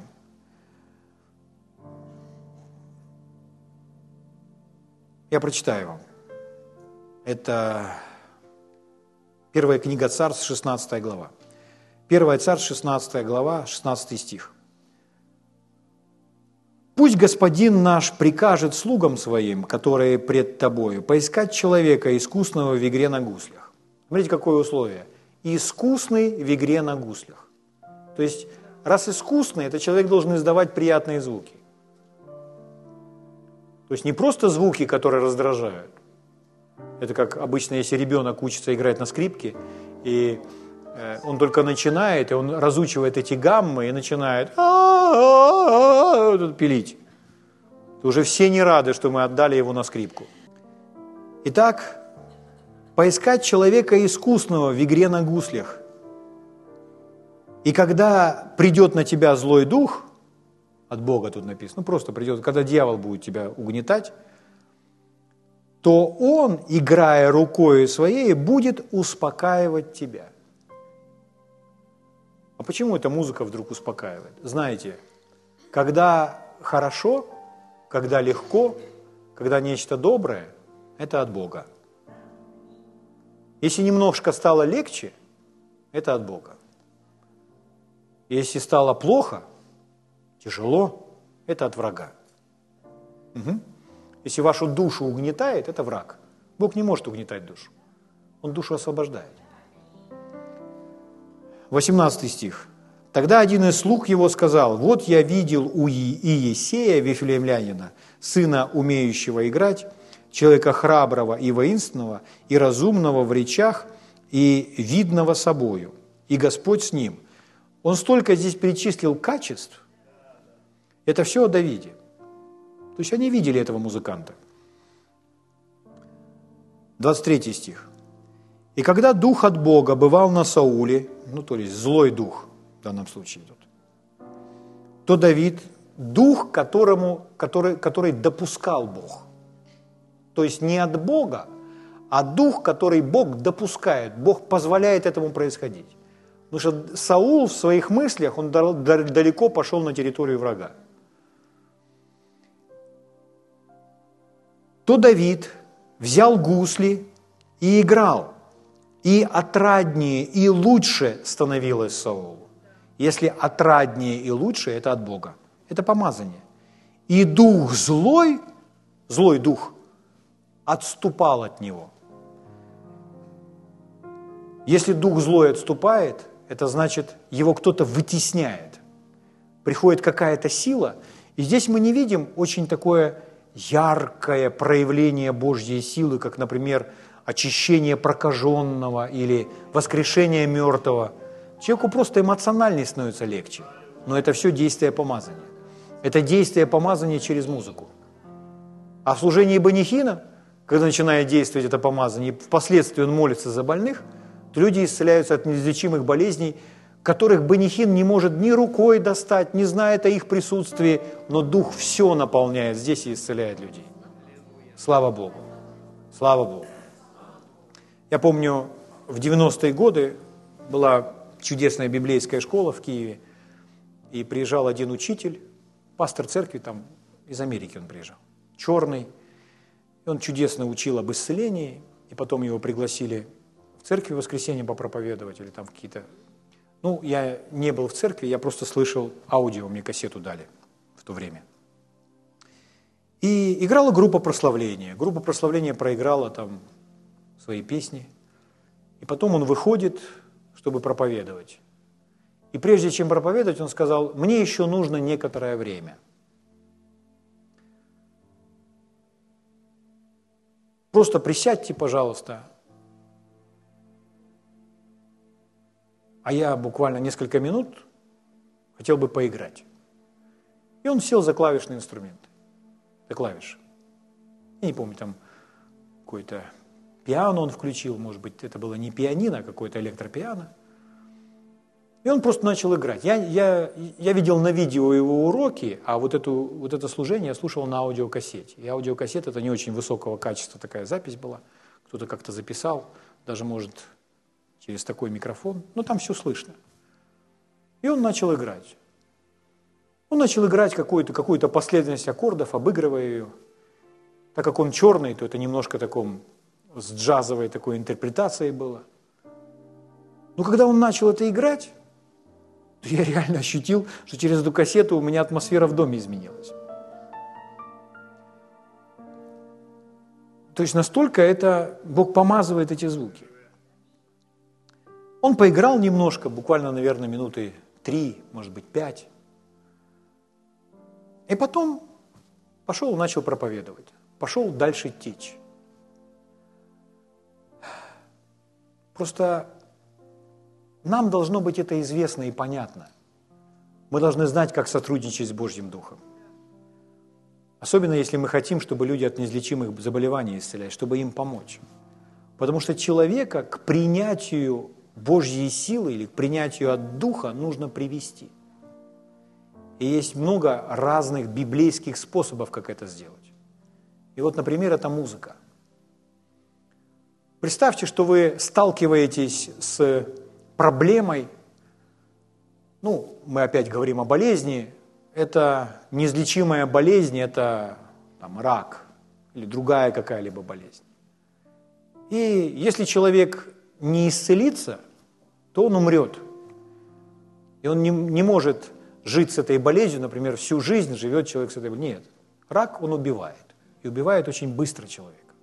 Я прочитаю вам. Это первая книга Царств, 16 глава. Первая Царств, 16 глава, 16 стих. «Пусть Господин наш прикажет слугам своим, которые пред тобою, поискать человека, искусного в игре на гуслях». Смотрите, какое условие. «Искусный в игре на гуслях». То есть, раз искусный, это человек должен издавать приятные звуки. То есть не просто звуки, которые раздражают. Это как обычно, если ребенок учится играть на скрипке, и э, он только начинает, и он разучивает эти гаммы и начинает пилить. То уже все не рады, что мы отдали его на скрипку. Итак, поискать человека искусного в игре на гуслях. И когда придет на тебя злой дух, от Бога тут написано, ну просто придет, когда дьявол будет тебя угнетать, то он, играя рукой своей, будет успокаивать тебя. А почему эта музыка вдруг успокаивает? Знаете, когда хорошо, когда легко, когда нечто доброе, это от Бога. Если немножко стало легче, это от Бога. Если стало плохо – тяжело, это от врага. Угу. Если вашу душу угнетает, это враг. Бог не может угнетать душу. Он душу освобождает. 18 стих. Тогда один из слуг его сказал, вот я видел у Иесея, Вифлеемлянина, сына, умеющего играть, человека храброго и воинственного, и разумного в речах, и видного собою, и Господь с ним. Он столько здесь перечислил качеств, это все о Давиде. То есть они видели этого музыканта. 23 стих. «И когда дух от Бога бывал на Сауле, ну то есть злой дух в данном случае тут, то Давид, дух, которому, который, который допускал Бог. То есть не от Бога, а дух, который Бог допускает, Бог позволяет этому происходить. Потому что Саул в своих мыслях, он далеко пошел на территорию врага. То Давид взял гусли и играл, и отраднее и лучше становилось Саулу. Если отраднее и лучше, это от Бога. Это помазание. и дух злой, злой дух, отступал от него. Если дух злой отступает, это значит, его кто-то вытесняет. Приходит какая-то сила, и здесь мы не видим очень такое яркое проявление Божьей силы, как, например, очищение прокаженного или воскрешение мертвого. Человеку просто эмоциональнее становится легче. Но это все действие помазания. Это действие помазания через музыку. А в служении Банихина, когда начинает действовать это помазание, впоследствии он молится за больных, то люди исцеляются от неизлечимых болезней, которых Банихин не может ни рукой достать, не знает о их присутствии, но Дух все наполняет здесь и исцеляет людей. Слава Богу. Слава Богу. Я помню, в 90-е годы была чудесная библейская школа в Киеве, и приезжал один учитель, пастор церкви там, из Америки он приезжал, черный, и он чудесно учил об исцелении, и потом его пригласили в церкви в воскресенье попроповедовать или там какие-то... Ну, я не был в церкви, я просто слышал аудио, мне кассету дали в то время. И играла группа прославления. Группа прославления проиграла там свои песни. И потом он выходит, чтобы проповедовать. И прежде чем проповедовать, он сказал, мне еще нужно некоторое время. Просто присядьте, пожалуйста. А я буквально несколько минут хотел бы поиграть. И он сел за клавишный инструмент, за клавиши. Я не помню, там какой-то пиано он включил, может быть, это было не пианино, а какое-то электропиано. И он просто начал играть. Я, я, я видел на видео его уроки, а вот, эту, вот это служение я слушал на аудиокассете. И аудиокассета – это не очень высокого качества такая запись была. Кто-то как-то записал, даже, может, через такой микрофон. Но там все слышно. И он начал играть. Он начал играть какую-то какую последовательность аккордов, обыгрывая ее. Так как он черный, то это немножко таком с джазовой такой интерпретацией было. Но когда он начал это играть, то я реально ощутил, что через эту кассету у меня атмосфера в доме изменилась. То есть настолько это Бог помазывает эти звуки. Он поиграл немножко, буквально, наверное, минуты три, может быть, пять. И потом пошел начал проповедовать. Пошел дальше течь. Просто нам должно быть это известно и понятно. Мы должны знать, как сотрудничать с Божьим Духом. Особенно если мы хотим, чтобы люди от неизлечимых заболеваний исцелялись, чтобы им помочь. Потому что человека к принятию Божьей силы или к принятию от Духа нужно привести. И есть много разных библейских способов, как это сделать. И вот, например, это музыка – Представьте, что вы сталкиваетесь с проблемой, ну, мы опять говорим о болезни, это неизлечимая болезнь, это там, рак или другая какая-либо болезнь. И если человек не исцелится, то он умрет. И он не, не может жить с этой болезнью, например, всю жизнь живет человек с этой болезнью. Нет, рак он убивает. И убивает очень быстро человека.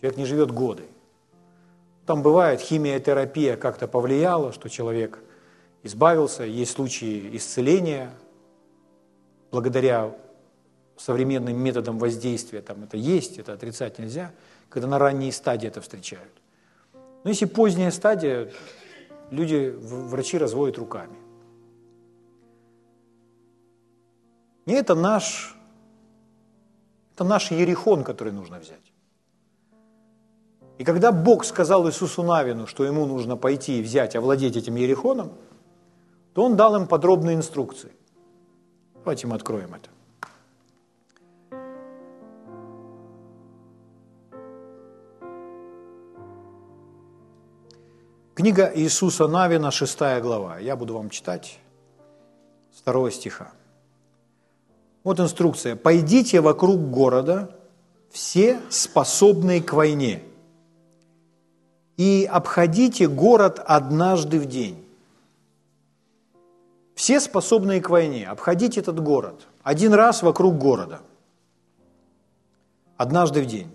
Человек не живет годы. Там бывает, химиотерапия как-то повлияла, что человек избавился, есть случаи исцеления благодаря современным методам воздействия, там это есть, это отрицать нельзя, когда на ранней стадии это встречают. Но если поздняя стадия, люди, врачи разводят руками. И это наш, это наш ерехон, который нужно взять. И когда Бог сказал Иисусу Навину, что ему нужно пойти и взять, овладеть этим Ерехоном, то он дал им подробные инструкции. Давайте мы откроем это. Книга Иисуса Навина, 6 глава. Я буду вам читать с 2 стиха. Вот инструкция. «Пойдите вокруг города, все способные к войне, и обходите город однажды в день. Все способные к войне, обходите этот город. один раз вокруг города, однажды в день.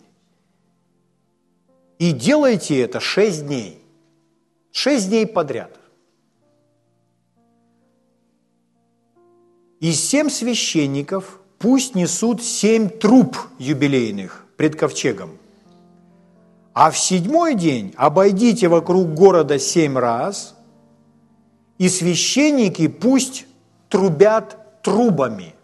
И делайте это шесть дней. Шесть дней подряд. И семь священников пусть несут семь труб юбилейных пред ковчегом. А в седьмой день обойдите вокруг города семь раз, и священники пусть трубят трубами.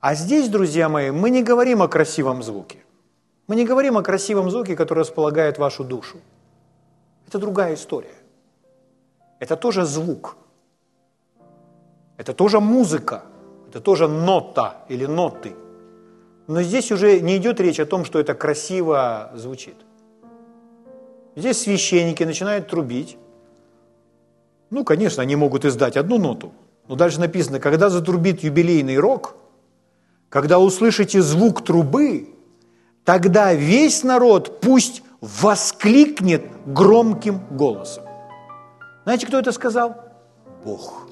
А здесь, друзья мои, мы не говорим о красивом звуке. Мы не говорим о красивом звуке, который располагает вашу душу. Это другая история. Это тоже звук. Это тоже музыка. Это тоже нота или ноты. Но здесь уже не идет речь о том, что это красиво звучит. Здесь священники начинают трубить. Ну, конечно, они могут издать одну ноту. Но дальше написано, когда затрубит юбилейный рок, когда услышите звук трубы, тогда весь народ пусть воскликнет громким голосом. Знаете, кто это сказал? Бог.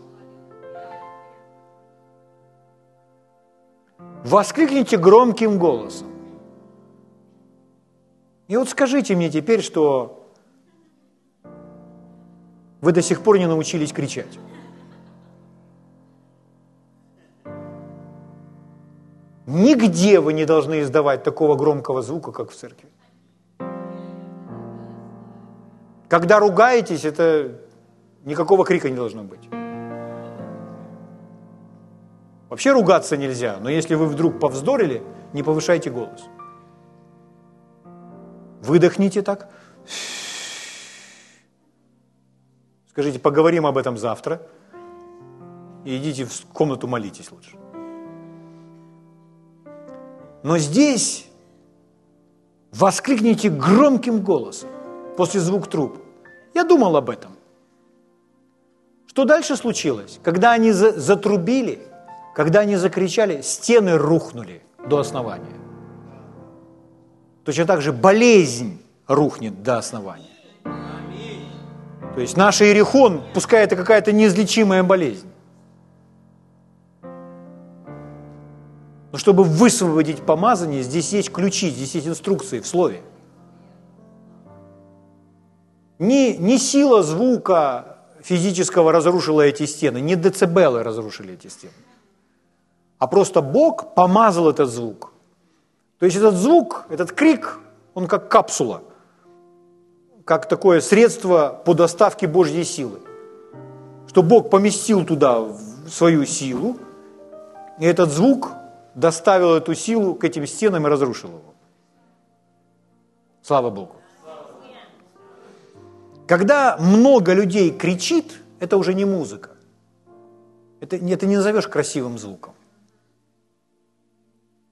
Воскликните громким голосом. И вот скажите мне теперь, что вы до сих пор не научились кричать. Нигде вы не должны издавать такого громкого звука, как в церкви. Когда ругаетесь, это никакого крика не должно быть. Вообще ругаться нельзя, но если вы вдруг повздорили, не повышайте голос. Выдохните так. Скажите, поговорим об этом завтра. И идите в комнату молитесь лучше. Но здесь воскликните громким голосом после звук труб. Я думал об этом. Что дальше случилось? Когда они затрубили, когда они закричали, стены рухнули до основания. Точно так же болезнь рухнет до основания. То есть наш иерихон, пускай это какая-то неизлечимая болезнь, Но чтобы высвободить помазание, здесь есть ключи, здесь есть инструкции в слове. Не, не сила звука физического разрушила эти стены, не децибелы разрушили эти стены, а просто Бог помазал этот звук. То есть этот звук, этот крик, он как капсула, как такое средство по доставке Божьей силы. Что Бог поместил туда свою силу, и этот звук доставил эту силу к этим стенам и разрушил его. Слава Богу. Когда много людей кричит, это уже не музыка. Это, это не назовешь красивым звуком.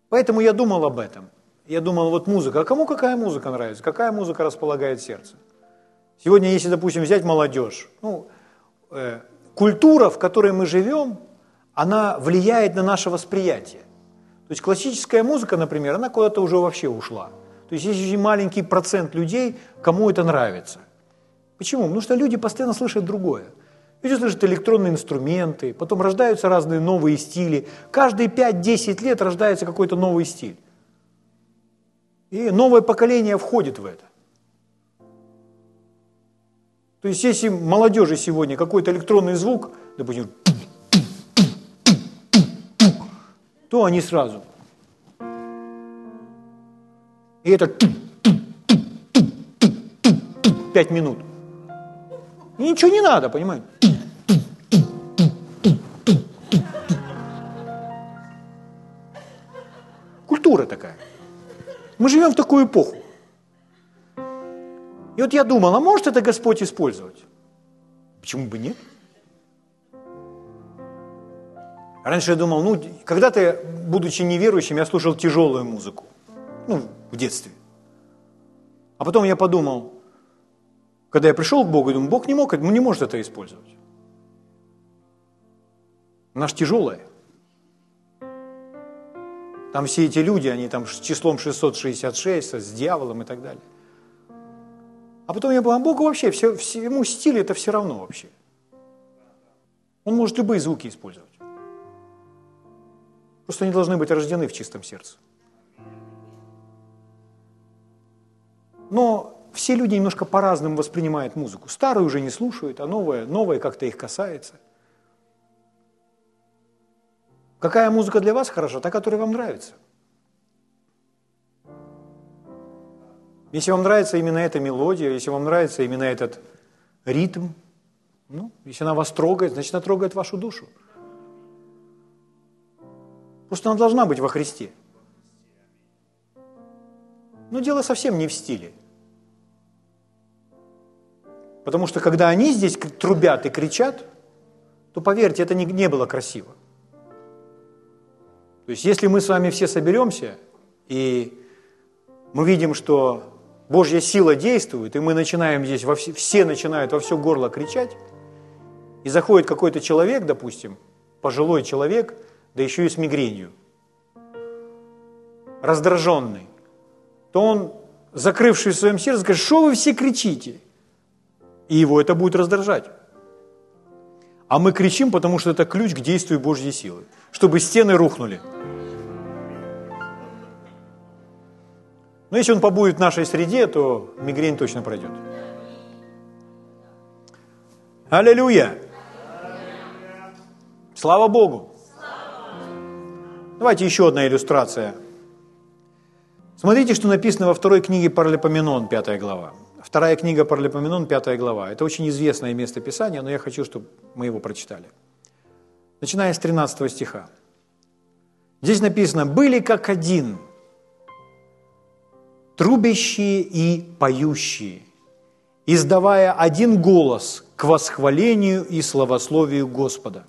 Поэтому я думал об этом. Я думал, вот музыка. А кому какая музыка нравится? Какая музыка располагает сердце? Сегодня, если, допустим, взять молодежь, ну, э, культура, в которой мы живем, она влияет на наше восприятие. То есть классическая музыка, например, она куда-то уже вообще ушла. То есть есть очень маленький процент людей, кому это нравится. Почему? Потому что люди постоянно слышат другое. Люди слышат электронные инструменты, потом рождаются разные новые стили. Каждые 5-10 лет рождается какой-то новый стиль. И новое поколение входит в это. То есть если молодежи сегодня какой-то электронный звук, допустим, то они сразу. И это пять минут. И ничего не надо, понимаете? Культура такая. Мы живем в такую эпоху. И вот я думал, а может это Господь использовать? Почему бы нет? Раньше я думал, ну, когда-то, будучи неверующим, я слушал тяжелую музыку. Ну, в детстве. А потом я подумал, когда я пришел к Богу, думаю, Бог не мог, не может это использовать. Наш тяжелое. Там все эти люди, они там с числом 666, с дьяволом и так далее. А потом я подумал, а Богу вообще, все, всему стиль это все равно вообще. Он может любые звуки использовать. Просто они должны быть рождены в чистом сердце. Но все люди немножко по-разному воспринимают музыку. Старую уже не слушают, а новое, новое как-то их касается. Какая музыка для вас хороша? Та, которая вам нравится. Если вам нравится именно эта мелодия, если вам нравится именно этот ритм, ну, если она вас трогает, значит, она трогает вашу душу. Просто она должна быть во Христе. Но дело совсем не в стиле. Потому что когда они здесь трубят и кричат, то поверьте, это не, не было красиво. То есть если мы с вами все соберемся, и мы видим, что Божья сила действует, и мы начинаем здесь, во все, все начинают во все горло кричать, и заходит какой-то человек, допустим, пожилой человек, да еще и с мигренью, раздраженный, то он, закрывший в своем сердце, скажет, что вы все кричите? И его это будет раздражать. А мы кричим, потому что это ключ к действию Божьей силы, чтобы стены рухнули. Но если он побудет в нашей среде, то мигрень точно пройдет. Аллилуйя! Слава Богу! Давайте еще одна иллюстрация. Смотрите, что написано во второй книге Паралипоменон, пятая глава. Вторая книга Паралипоменон, пятая глава. Это очень известное место Писания, но я хочу, чтобы мы его прочитали. Начиная с 13 стиха. Здесь написано, «Были как один, трубящие и поющие, издавая один голос к восхвалению и славословию Господа.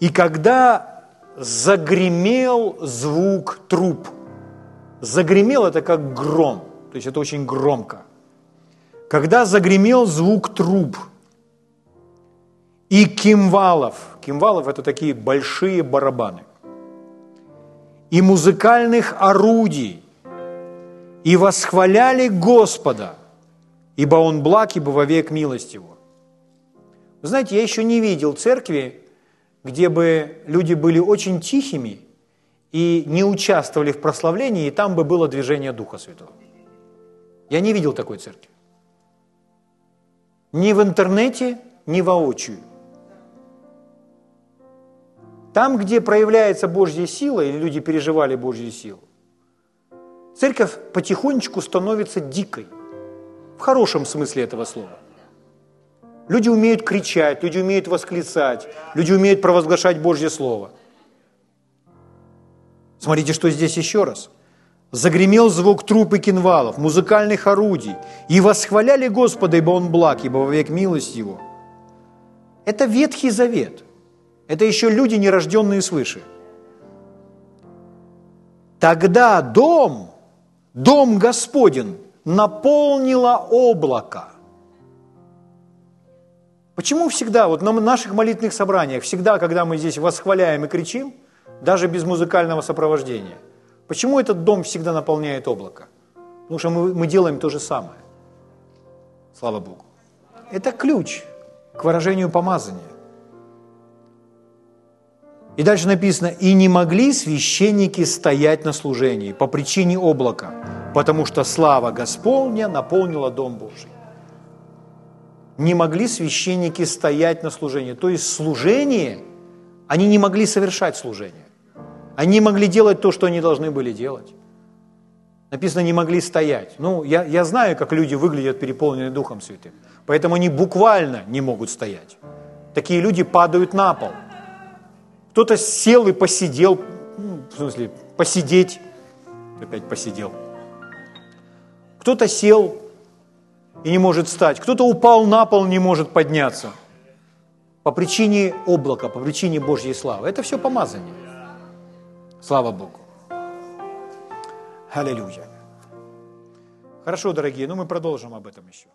И когда загремел звук труб, загремел это как гром, то есть это очень громко. Когда загремел звук труб и кимвалов, кимвалов это такие большие барабаны, и музыкальных орудий, и восхваляли Господа, ибо Он благ, ибо вовек милость Его. Вы знаете, я еще не видел церкви, где бы люди были очень тихими и не участвовали в прославлении, и там бы было движение Духа Святого. Я не видел такой церкви. Ни в интернете, ни воочию. Там, где проявляется Божья сила, или люди переживали Божью силу, Церковь потихонечку становится дикой, в хорошем смысле этого слова. Люди умеют кричать, люди умеют восклицать, люди умеют провозглашать Божье Слово. Смотрите, что здесь еще раз. Загремел звук труп и кинвалов, музыкальных орудий, и восхваляли Господа, ибо Он благ, ибо вовек милость Его. Это Ветхий Завет. Это еще люди, нерожденные свыше. Тогда дом Дом Господен наполнило облако. Почему всегда, вот на наших молитвенных собраниях, всегда, когда мы здесь восхваляем и кричим, даже без музыкального сопровождения, почему этот дом всегда наполняет облако? Потому что мы, мы делаем то же самое. Слава Богу. Это ключ к выражению помазания. И дальше написано, и не могли священники стоять на служении по причине облака, потому что слава Господня наполнила Дом Божий. Не могли священники стоять на служении. То есть служение, они не могли совершать служение. Они могли делать то, что они должны были делать. Написано, не могли стоять. Ну, я, я знаю, как люди выглядят переполненные Духом Святым. Поэтому они буквально не могут стоять. Такие люди падают на пол – кто-то сел и посидел, ну, в смысле, посидеть, опять посидел. Кто-то сел и не может встать, кто-то упал на пол, не может подняться. По причине облака, по причине Божьей славы. Это все помазание. Слава Богу. Аллилуйя. Хорошо, дорогие, ну мы продолжим об этом еще.